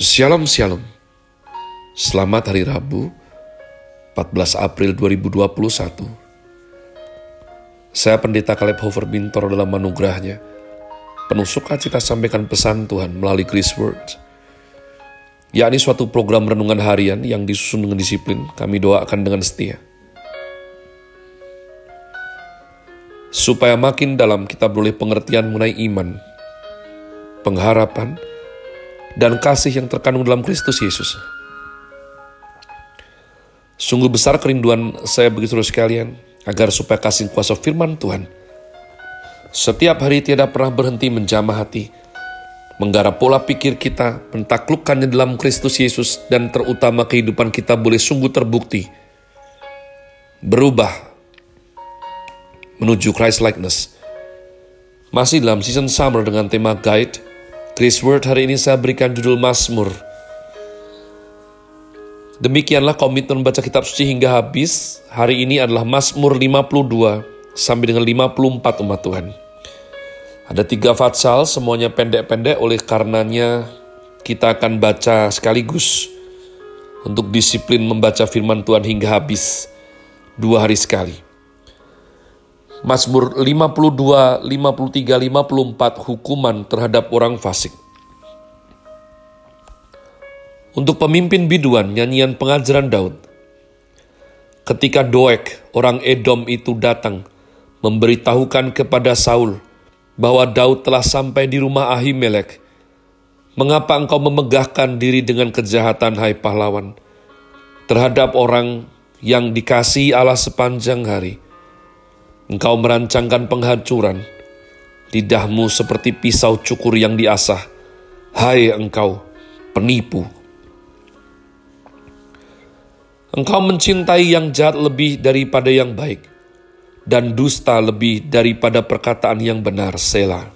Shalom Shalom. Selamat Hari Rabu 14 April 2021 Saya Pendeta Kaleb Hofer Bintor dalam anugerahnya. Penuh sukacita sampaikan pesan Tuhan melalui Chris Words. Yakni suatu program renungan harian yang disusun dengan disiplin kami doakan dengan setia. Supaya makin dalam kita beroleh pengertian mengenai iman, pengharapan, dan kasih yang terkandung dalam Kristus Yesus. Sungguh besar kerinduan saya begitu sekalian, agar supaya kasih kuasa firman Tuhan setiap hari tiada pernah berhenti menjamah hati, menggarap pola pikir kita, mentaklukkannya dalam Kristus Yesus, dan terutama kehidupan kita boleh sungguh terbukti, berubah menuju Christ likeness. Masih dalam season summer dengan tema guide, Chris Word hari ini saya berikan judul Mazmur. Demikianlah komitmen baca kitab suci hingga habis. Hari ini adalah Mazmur 52 sampai dengan 54 umat Tuhan. Ada tiga fatsal, semuanya pendek-pendek oleh karenanya kita akan baca sekaligus untuk disiplin membaca firman Tuhan hingga habis dua hari sekali. Mazmur 52, 53, 54 hukuman terhadap orang fasik. Untuk pemimpin biduan nyanyian pengajaran Daud. Ketika Doeg, orang Edom itu datang, memberitahukan kepada Saul bahwa Daud telah sampai di rumah Ahimelek. Mengapa engkau memegahkan diri dengan kejahatan, hai pahlawan, terhadap orang yang dikasih Allah sepanjang hari?' Engkau merancangkan penghancuran, lidahmu seperti pisau cukur yang diasah. Hai engkau, penipu. Engkau mencintai yang jahat lebih daripada yang baik, dan dusta lebih daripada perkataan yang benar, Sela.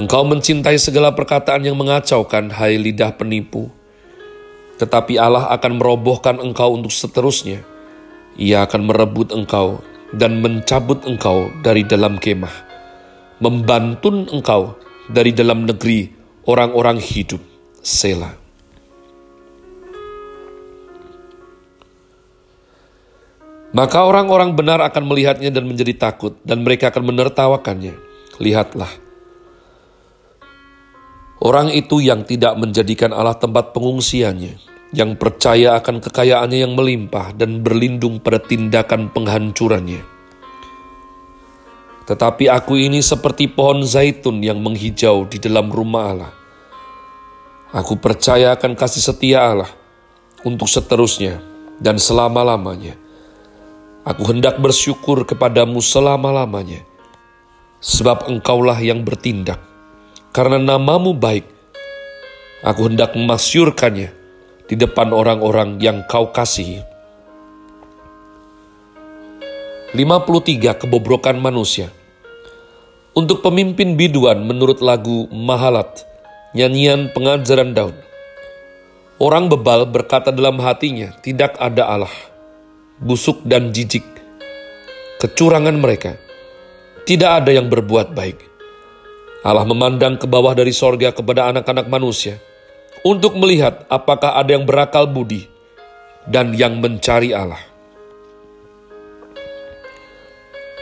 Engkau mencintai segala perkataan yang mengacaukan, hai lidah penipu tetapi Allah akan merobohkan engkau untuk seterusnya. Ia akan merebut engkau dan mencabut engkau dari dalam kemah, membantun engkau dari dalam negeri orang-orang hidup. Selah. Maka orang-orang benar akan melihatnya dan menjadi takut, dan mereka akan menertawakannya. Lihatlah, orang itu yang tidak menjadikan Allah tempat pengungsiannya, yang percaya akan kekayaannya yang melimpah dan berlindung pada tindakan penghancurannya. Tetapi aku ini seperti pohon zaitun yang menghijau di dalam rumah Allah. Aku percaya akan kasih setia Allah untuk seterusnya dan selama-lamanya. Aku hendak bersyukur kepadamu selama-lamanya, sebab engkaulah yang bertindak. Karena namamu baik, aku hendak memasyurkannya di depan orang-orang yang kau kasihi. 53 kebobrokan manusia. Untuk pemimpin biduan menurut lagu Mahalat, nyanyian pengajaran Daud. Orang bebal berkata dalam hatinya, tidak ada Allah. Busuk dan jijik. Kecurangan mereka. Tidak ada yang berbuat baik. Allah memandang ke bawah dari sorga kepada anak-anak manusia untuk melihat apakah ada yang berakal budi dan yang mencari Allah.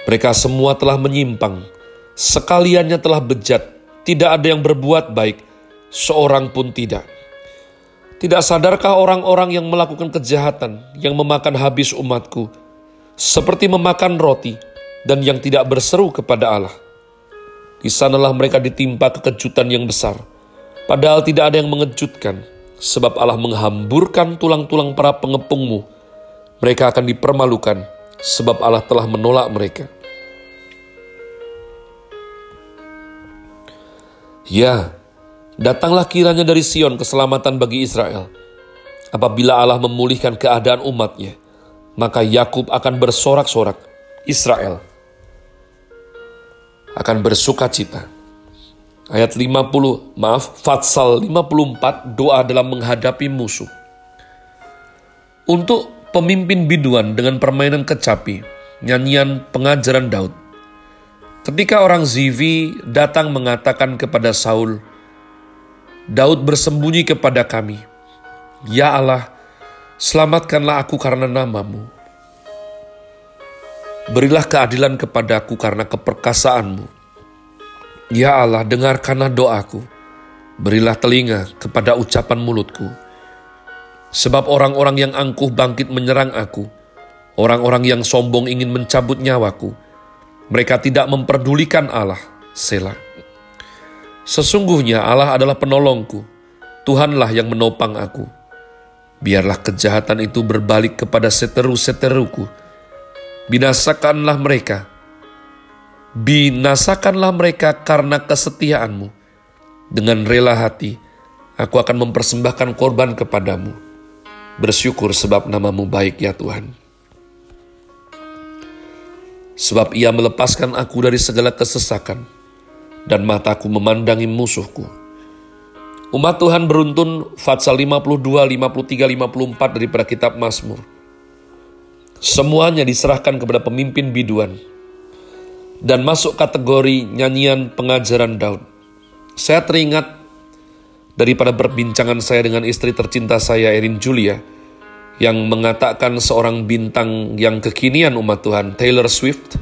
Mereka semua telah menyimpang, sekaliannya telah bejat, tidak ada yang berbuat baik, seorang pun tidak. Tidak sadarkah orang-orang yang melakukan kejahatan, yang memakan habis umatku, seperti memakan roti, dan yang tidak berseru kepada Allah? Di sanalah mereka ditimpa kekejutan yang besar Padahal tidak ada yang mengejutkan, sebab Allah menghamburkan tulang-tulang para pengepungmu. Mereka akan dipermalukan, sebab Allah telah menolak mereka. Ya, datanglah kiranya dari Sion keselamatan bagi Israel. Apabila Allah memulihkan keadaan umatnya, maka Yakub akan bersorak-sorak, Israel akan bersuka cita ayat 50, maaf, Fatsal 54, doa dalam menghadapi musuh. Untuk pemimpin biduan dengan permainan kecapi, nyanyian pengajaran Daud. Ketika orang Zivi datang mengatakan kepada Saul, Daud bersembunyi kepada kami. Ya Allah, selamatkanlah aku karena namamu. Berilah keadilan kepadaku karena keperkasaanmu. Ya Allah, dengarkanlah doaku. Berilah telinga kepada ucapan mulutku. Sebab orang-orang yang angkuh bangkit menyerang aku. Orang-orang yang sombong ingin mencabut nyawaku mereka tidak memperdulikan Allah. Selah. Sesungguhnya Allah adalah penolongku. Tuhanlah yang menopang aku. Biarlah kejahatan itu berbalik kepada seteru-seteruku. Binasakanlah mereka. Binasakanlah mereka karena kesetiaanmu. Dengan rela hati, aku akan mempersembahkan korban kepadamu. Bersyukur sebab namamu baik ya Tuhan sebab ia melepaskan aku dari segala kesesakan, dan mataku memandangi musuhku. Umat Tuhan beruntun Fatsal 52, 53, 54 daripada kitab Mazmur. Semuanya diserahkan kepada pemimpin biduan dan masuk kategori nyanyian pengajaran Daud. Saya teringat daripada perbincangan saya dengan istri tercinta saya Erin Julia yang mengatakan seorang bintang yang kekinian umat Tuhan, Taylor Swift.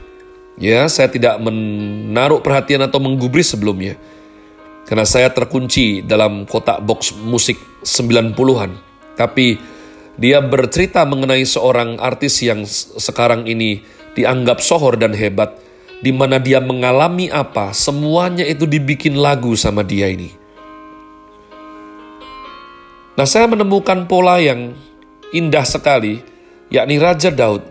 Ya, saya tidak menaruh perhatian atau menggubris sebelumnya. Karena saya terkunci dalam kotak box musik 90-an. Tapi dia bercerita mengenai seorang artis yang sekarang ini dianggap sohor dan hebat. Di mana dia mengalami apa, semuanya itu dibikin lagu sama dia ini. Nah, saya menemukan pola yang indah sekali, yakni Raja Daud.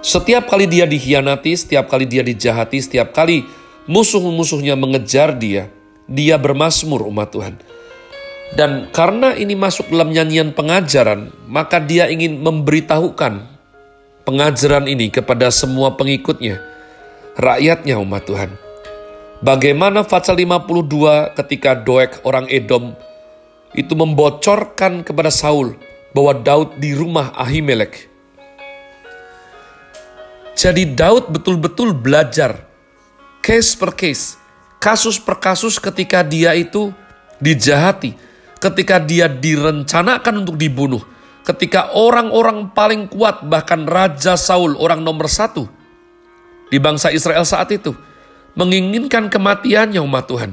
Setiap kali dia dikhianati, setiap kali dia dijahati, setiap kali musuh-musuhnya mengejar dia, dia bermasmur umat Tuhan. Dan karena ini masuk dalam nyanyian pengajaran, maka dia ingin memberitahukan pengajaran ini kepada semua pengikutnya, rakyatnya umat Tuhan. Bagaimana Fatsal 52 ketika Doeg orang Edom itu membocorkan kepada Saul bahwa Daud di rumah Ahimelek. Jadi Daud betul-betul belajar case per case, kasus per kasus ketika dia itu dijahati, ketika dia direncanakan untuk dibunuh, ketika orang-orang paling kuat bahkan Raja Saul orang nomor satu di bangsa Israel saat itu menginginkan kematiannya umat Tuhan.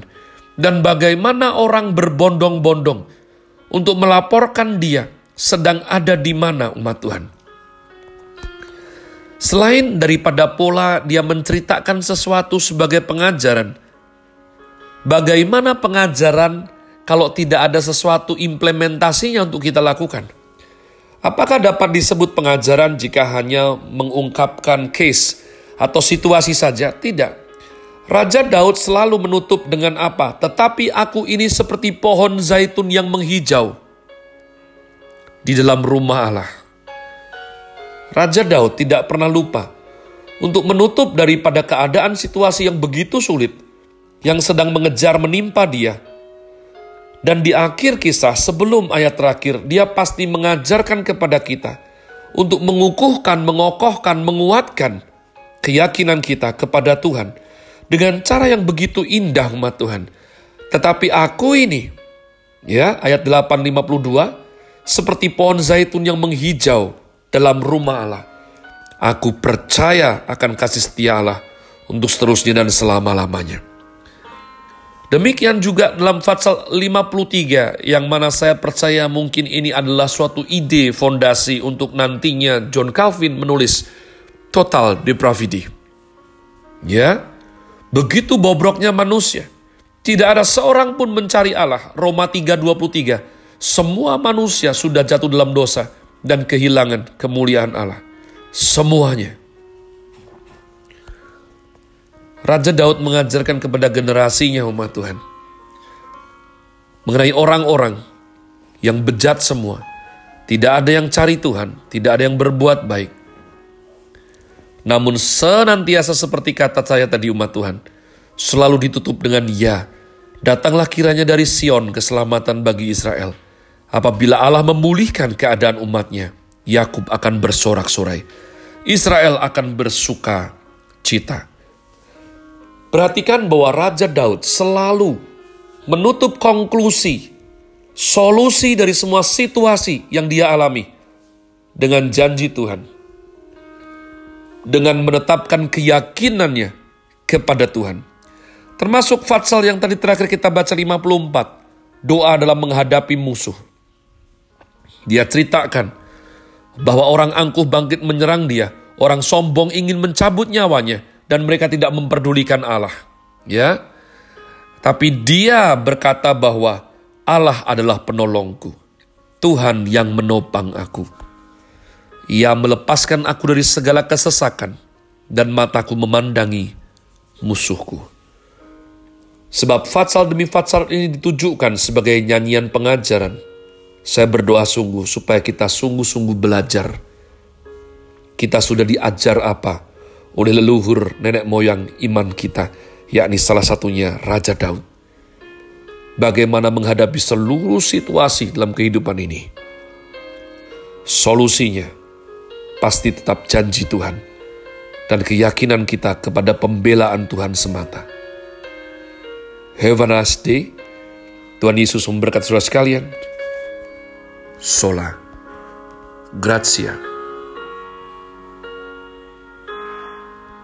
Dan bagaimana orang berbondong-bondong untuk melaporkan dia sedang ada di mana umat Tuhan. Selain daripada pola dia menceritakan sesuatu sebagai pengajaran, bagaimana pengajaran kalau tidak ada sesuatu implementasinya untuk kita lakukan? Apakah dapat disebut pengajaran jika hanya mengungkapkan case atau situasi saja? Tidak. Raja Daud selalu menutup dengan apa? Tetapi aku ini seperti pohon zaitun yang menghijau di dalam rumah Allah. Raja Daud tidak pernah lupa untuk menutup daripada keadaan situasi yang begitu sulit yang sedang mengejar menimpa dia. Dan di akhir kisah sebelum ayat terakhir, dia pasti mengajarkan kepada kita untuk mengukuhkan, mengokohkan, menguatkan keyakinan kita kepada Tuhan dengan cara yang begitu indah umat Tuhan. Tetapi aku ini, ya ayat 852, seperti pohon zaitun yang menghijau dalam rumah Allah. Aku percaya akan kasih setia Allah untuk seterusnya dan selama-lamanya. Demikian juga dalam Fatsal 53 yang mana saya percaya mungkin ini adalah suatu ide fondasi untuk nantinya John Calvin menulis Total Depravity. Ya, begitu bobroknya manusia. Tidak ada seorang pun mencari Allah. Roma 3:23 semua manusia sudah jatuh dalam dosa dan kehilangan kemuliaan Allah. Semuanya. Raja Daud mengajarkan kepada generasinya umat Tuhan. Mengenai orang-orang yang bejat semua. Tidak ada yang cari Tuhan, tidak ada yang berbuat baik. Namun senantiasa seperti kata saya tadi umat Tuhan, selalu ditutup dengan ya. Datanglah kiranya dari Sion keselamatan bagi Israel Apabila Allah memulihkan keadaan umatnya, Yakub akan bersorak-sorai. Israel akan bersuka cita. Perhatikan bahwa Raja Daud selalu menutup konklusi, solusi dari semua situasi yang dia alami dengan janji Tuhan. Dengan menetapkan keyakinannya kepada Tuhan. Termasuk Fatsal yang tadi terakhir kita baca 54. Doa dalam menghadapi musuh. Dia ceritakan bahwa orang angkuh bangkit menyerang dia. Orang sombong ingin mencabut nyawanya dan mereka tidak memperdulikan Allah. Ya. Tapi dia berkata bahwa Allah adalah penolongku. Tuhan yang menopang aku. Ia melepaskan aku dari segala kesesakan dan mataku memandangi musuhku. Sebab fatsal demi fatsal ini ditujukan sebagai nyanyian pengajaran. Saya berdoa sungguh supaya kita sungguh-sungguh belajar. Kita sudah diajar apa? oleh leluhur nenek moyang iman kita, yakni salah satunya Raja Daud. Bagaimana menghadapi seluruh situasi dalam kehidupan ini? Solusinya pasti tetap janji Tuhan dan keyakinan kita kepada pembelaan Tuhan semata. Have a nice day. Tuhan Yesus memberkati saudara sekalian. Sola. Grazie.